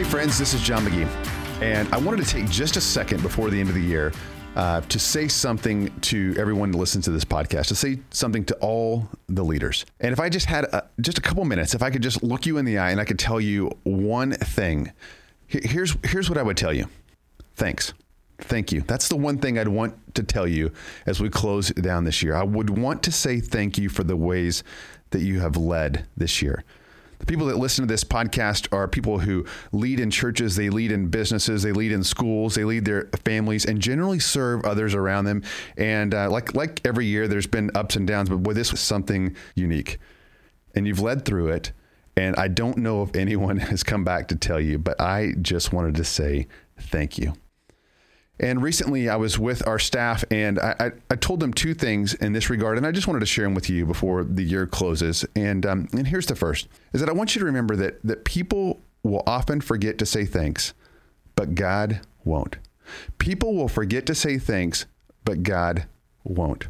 Hey, friends, this is John McGee. And I wanted to take just a second before the end of the year uh, to say something to everyone that listens to this podcast, to say something to all the leaders. And if I just had a, just a couple minutes, if I could just look you in the eye and I could tell you one thing, here's, here's what I would tell you thanks. Thank you. That's the one thing I'd want to tell you as we close down this year. I would want to say thank you for the ways that you have led this year. The people that listen to this podcast are people who lead in churches, they lead in businesses, they lead in schools, they lead their families, and generally serve others around them. And uh, like like every year, there's been ups and downs, but boy, this was something unique. And you've led through it. And I don't know if anyone has come back to tell you, but I just wanted to say thank you. And recently, I was with our staff, and I, I, I, told them two things in this regard, and I just wanted to share them with you before the year closes. And um, and here's the first: is that I want you to remember that that people will often forget to say thanks, but God won't. People will forget to say thanks, but God won't.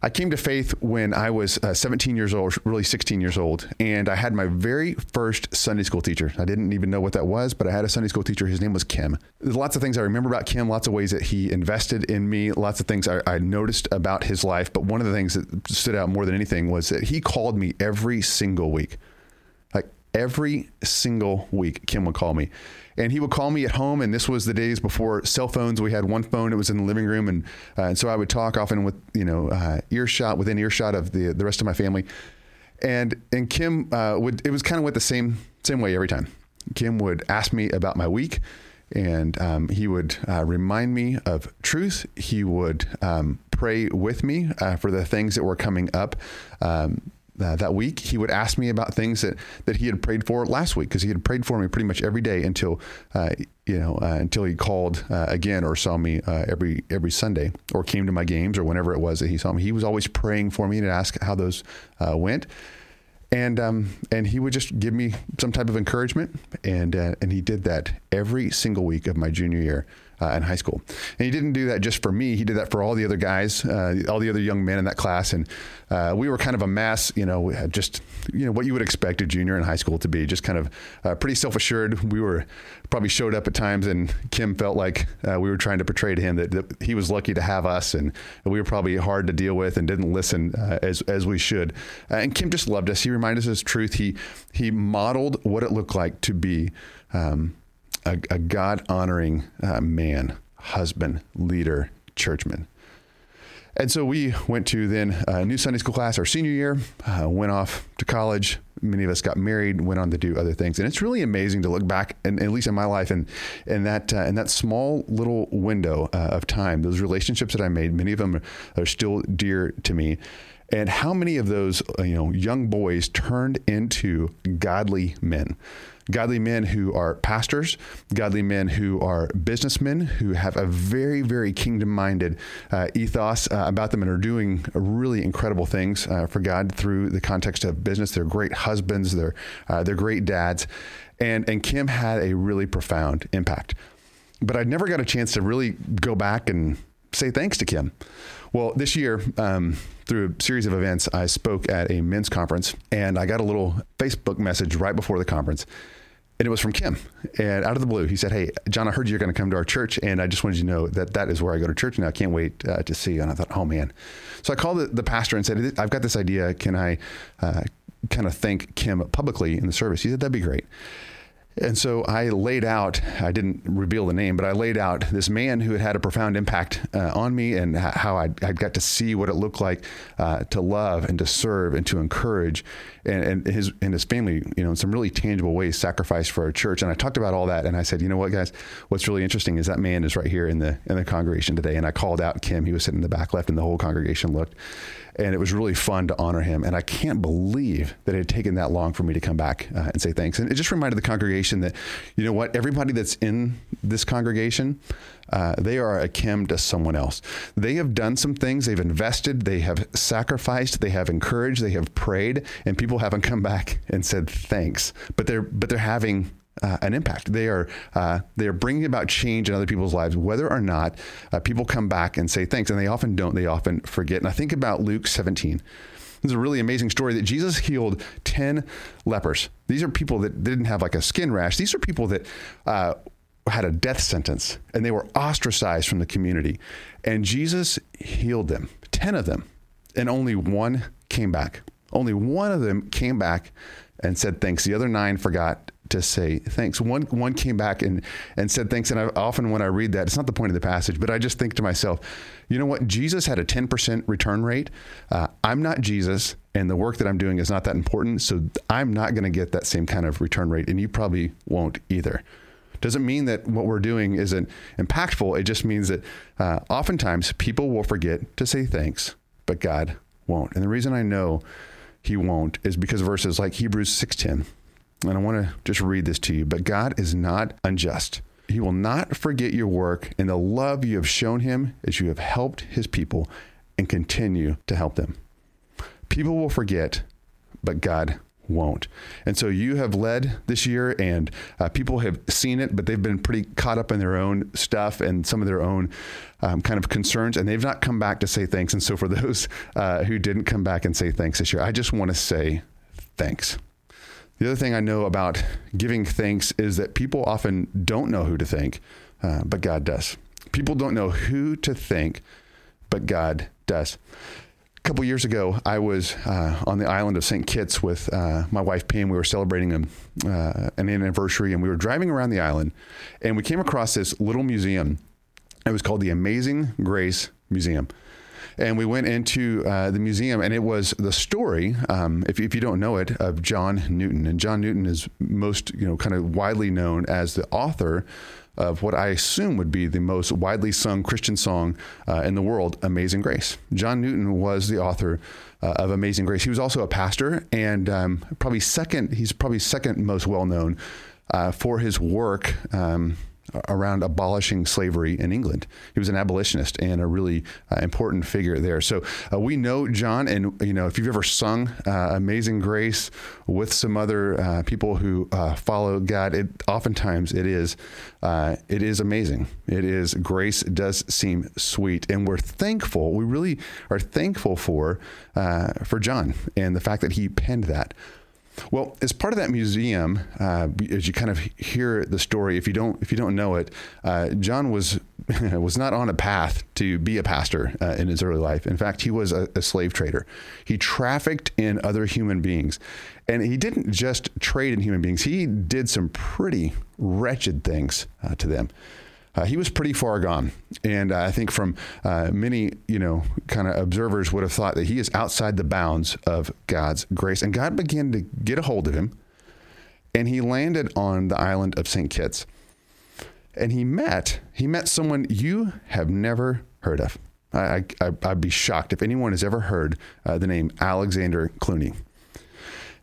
I came to faith when I was uh, 17 years old, really 16 years old, and I had my very first Sunday school teacher. I didn't even know what that was, but I had a Sunday school teacher. His name was Kim. There's lots of things I remember about Kim, lots of ways that he invested in me, lots of things I, I noticed about his life. But one of the things that stood out more than anything was that he called me every single week. Like every single week, Kim would call me and he would call me at home. And this was the days before cell phones. We had one phone; it was in the living room, and, uh, and so I would talk often with you know uh, earshot within earshot of the the rest of my family. And and Kim uh, would it was kind of went the same same way every time. Kim would ask me about my week, and um, he would uh, remind me of truth. He would um, pray with me uh, for the things that were coming up. Um, uh, that week, he would ask me about things that, that he had prayed for last week because he had prayed for me pretty much every day until uh, you know uh, until he called uh, again or saw me uh, every every Sunday or came to my games or whenever it was that he saw me. He was always praying for me and ask how those uh, went. And um, and he would just give me some type of encouragement, and and he did that every single week of my junior year uh, in high school. And he didn't do that just for me. He did that for all the other guys, uh, all the other young men in that class. And uh, we were kind of a mass, you know, just, you know, what you would expect a junior in high school to be, just kind of uh, pretty self assured. We were probably showed up at times, and Kim felt like uh, we were trying to portray to him that, that, he was lucky to have us, and we were probably hard to deal with and didn't listen uh, as, as we should. and Kim just loved us. He reminded us of truth. He, he modeled what it looked like to be. Um, a, a God honoring uh, man, husband, leader, churchman. And so we went to then a new Sunday school class our senior year, uh, went off to college. Many of us got married, went on to do other things. And it's really amazing to look back, and at least in my life, and in that uh, in that small little window uh, of time, those relationships that I made, many of them are still dear to me. And how many of those uh, you know young boys turned into godly men? Godly men who are pastors, godly men who are businessmen, who have a very, very kingdom minded uh, ethos uh, about them and are doing really incredible things uh, for God through the context of business. They're great husbands, they're, uh, they're great dads. And, and Kim had a really profound impact. But I never got a chance to really go back and say thanks to Kim. Well, this year, um, through a series of events, I spoke at a men's conference and I got a little Facebook message right before the conference and it was from Kim. And out of the blue, he said, "Hey, John, I heard you're going to come to our church, and I just wanted you to know that that is where I go to church, and I can't wait uh, to see you." And I thought, "Oh man!" So I called the, the pastor and said, "I've got this idea. Can I uh, kind of thank Kim publicly in the service?" He said, "That'd be great." And so I laid out, I didn't reveal the name, but I laid out this man who had had a profound impact uh, on me and how I, got to see what it looked like uh, to love and to serve and to encourage and, and, his and his family, you know, in some really tangible ways, sacrifice for our church. And I talked about all that, and I said, you know what, guys, what's really interesting is that man is right here in the in the congregation today. And I called out Kim; he was sitting in the back left, and the whole congregation looked and it was really fun to honor him. And I can't believe that it had taken that long for me to come back uh, and say thanks. And it just reminded the congregation that, you know what, everybody that's in this congregation, uh, they are akin to someone else. They have done some things, they've invested, they have sacrificed, they have encouraged, they have prayed, and people haven't come back and said thanks. But they're but they're having uh, an impact. They are uh, they are bringing about change in other people's lives, whether or not uh, people come back and say thanks. And they often don't. They often forget. And I think about Luke 17. This is a really amazing story that Jesus healed 10 lepers. These are people that didn't have like a skin rash. These are people that uh, had a death sentence and they were ostracized from the community. And Jesus healed them, 10 of them, and only one came back. Only one of them came back and said thanks. The other nine forgot to say thanks. One one came back and and said thanks. And I, often when I read that, it's not the point of the passage, but I just think to myself, you know what? Jesus had a ten percent return rate. Uh, I'm not Jesus, and the work that I'm doing is not that important. So I'm not going to get that same kind of return rate, and you probably won't either. Doesn't mean that what we're doing isn't impactful. It just means that uh, oftentimes people will forget to say thanks, but God won't. And the reason I know He won't is because verses like Hebrews six ten and I want to just read this to you. But God is not unjust. He will not forget your work and the love you have shown him as you have helped his people and continue to help them. People will forget, but God won't. And so you have led this year, and uh, people have seen it, but they've been pretty caught up in their own stuff and some of their own um, kind of concerns, and they've not come back to say thanks. And so for those uh, who didn't come back and say thanks this year, I just want to say thanks. The other thing I know about giving thanks is that people often don't know who to thank, uh, but God does. People don't know who to thank, but God does. A couple years ago, I was uh, on the island of St. Kitts with uh, my wife Pam. We were celebrating a, uh, an anniversary, and we were driving around the island, and we came across this little museum. It was called the Amazing Grace Museum and we went into uh, the museum, and it was the story, um, if, if you don't know it, of John Newton. And John Newton is most, you know, kind of widely known as the author of what I assume would be the most widely sung Christian song uh, in the world, Amazing Grace. John Newton was the author uh, of Amazing Grace. He was also a pastor, and um, probably second, he's probably second most well known uh, for his work. Um, around abolishing slavery in England. He was an abolitionist and a really uh, important figure there. So uh, we know John, and you know if you've ever sung uh, "Amazing Grace" with some other uh, people who uh, follow God, it oftentimes it is uh, it is amazing. It is grace does seem sweet, and we're thankful. We really are thankful for for John and the fact that he penned that. Well, as part of that museum, uh, as you kind of hear the story, if you don't if you don't know it, uh, John was was not on a path to be a pastor uh, in his early life. In fact, he was a, a, slave trader. He trafficked in other human beings, and he didn't just trade in human beings. He did some pretty wretched things uh, to them uh, he was pretty far gone. And uh, I think from uh, many, you know, kind of observers would have thought that he is outside the bounds of God's grace. And God began to get a hold of him, and he landed on the island of St. Kitts. And he met, he met someone you have never heard of. I, I, would be shocked if anyone has ever heard uh, the name Alexander Clunie.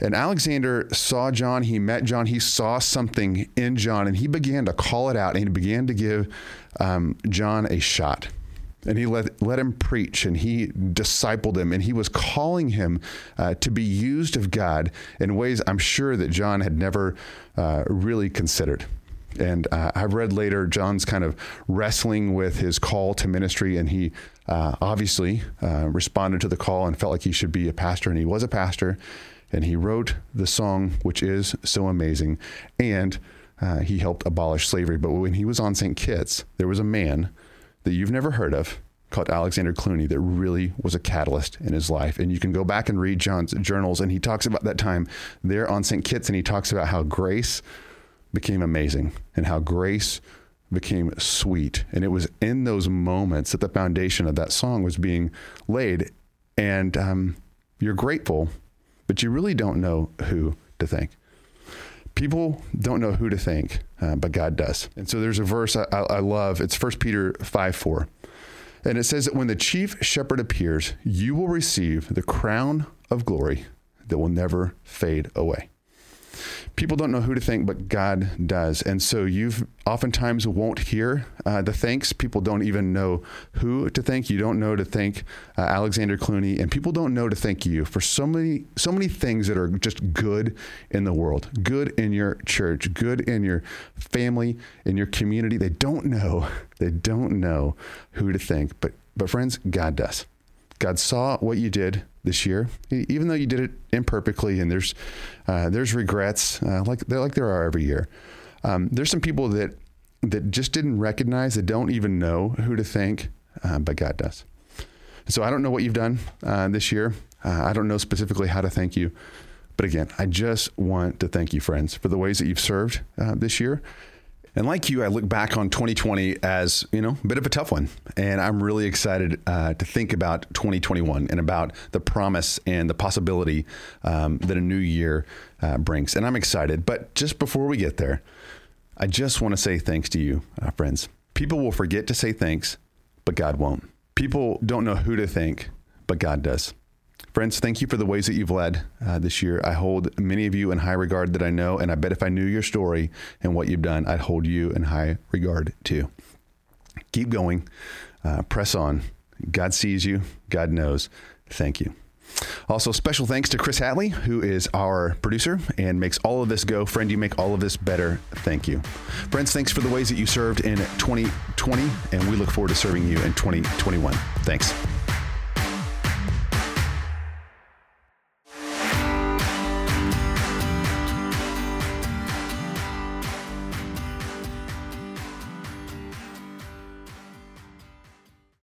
And Alexander saw John, he met John, he saw something in John, and he began to call it out and he began to give um, John a shot. And he let, let him preach and he discipled him and he was calling him uh, to be used of God in ways I'm sure that John had never uh, really considered. And uh, I've read later John's kind of wrestling with his call to ministry, and he uh, obviously uh, responded to the call and felt like he should be a pastor, and he was a pastor and he wrote the song, which is so amazing. And uh, he helped abolish slavery. But when he was on St. Kitts, there was a man that you've never heard of called Alexander Clunie that really was a catalyst in his life. And you can go back and read John's journals, and he talks about that time there on St. Kitts, and he talks about how grace became amazing and how grace became sweet. And it was in those moments that the foundation of that song was being laid. And um, you're grateful but you really don't know who to thank. People don't know who to thank, uh, but God does. And so there's a verse I, I love. It's 1 Peter 5 4. And it says that when the chief shepherd appears, you will receive the crown of glory that will never fade away people don't know who to thank, but God does. And so you've oftentimes won't hear uh, the thanks. People don't even know who to thank. You don't know to thank uh, Alexander Clunie, and people don't know to thank you for so many, so many things that are just good in the world, good in your church, good in your family, in your community. They don't know. They don't know who to thank, but but friends, God does. God saw what you did this year, even though you did it imperfectly, and there's uh, there's regrets uh, like like there are every year. Um, there's some people that that just didn't recognize, that don't even know who to thank, uh, but God does. So I don't know what you've done uh, this year. Uh, I don't know specifically how to thank you, but again, I just want to thank you, friends, for the ways that you've served uh, this year and like you, I look back on 2020 as, you know, a bit of a tough one. And I'm really excited uh, to think about 2021 and about the promise and the possibility um, that a new year uh, brings. And I'm excited. But just before we get there, I just want to say thanks to you, uh, friends. People will forget to say thanks, but God won't. People don't know who to thank, but God does. Friends, thank you for the ways that you've led uh, this year. I hold many of you in high regard that I know, and I bet if I knew your story and what you've done, I'd hold you in high regard too. Keep going, uh, press on. God sees you, God knows. Thank you. Also, special thanks to Chris Hatley, who is our producer and makes all of this go. Friend, you make all of this better. Thank you. Friends, thanks for the ways that you served in 2020, and we look forward to serving you in 2021. Thanks.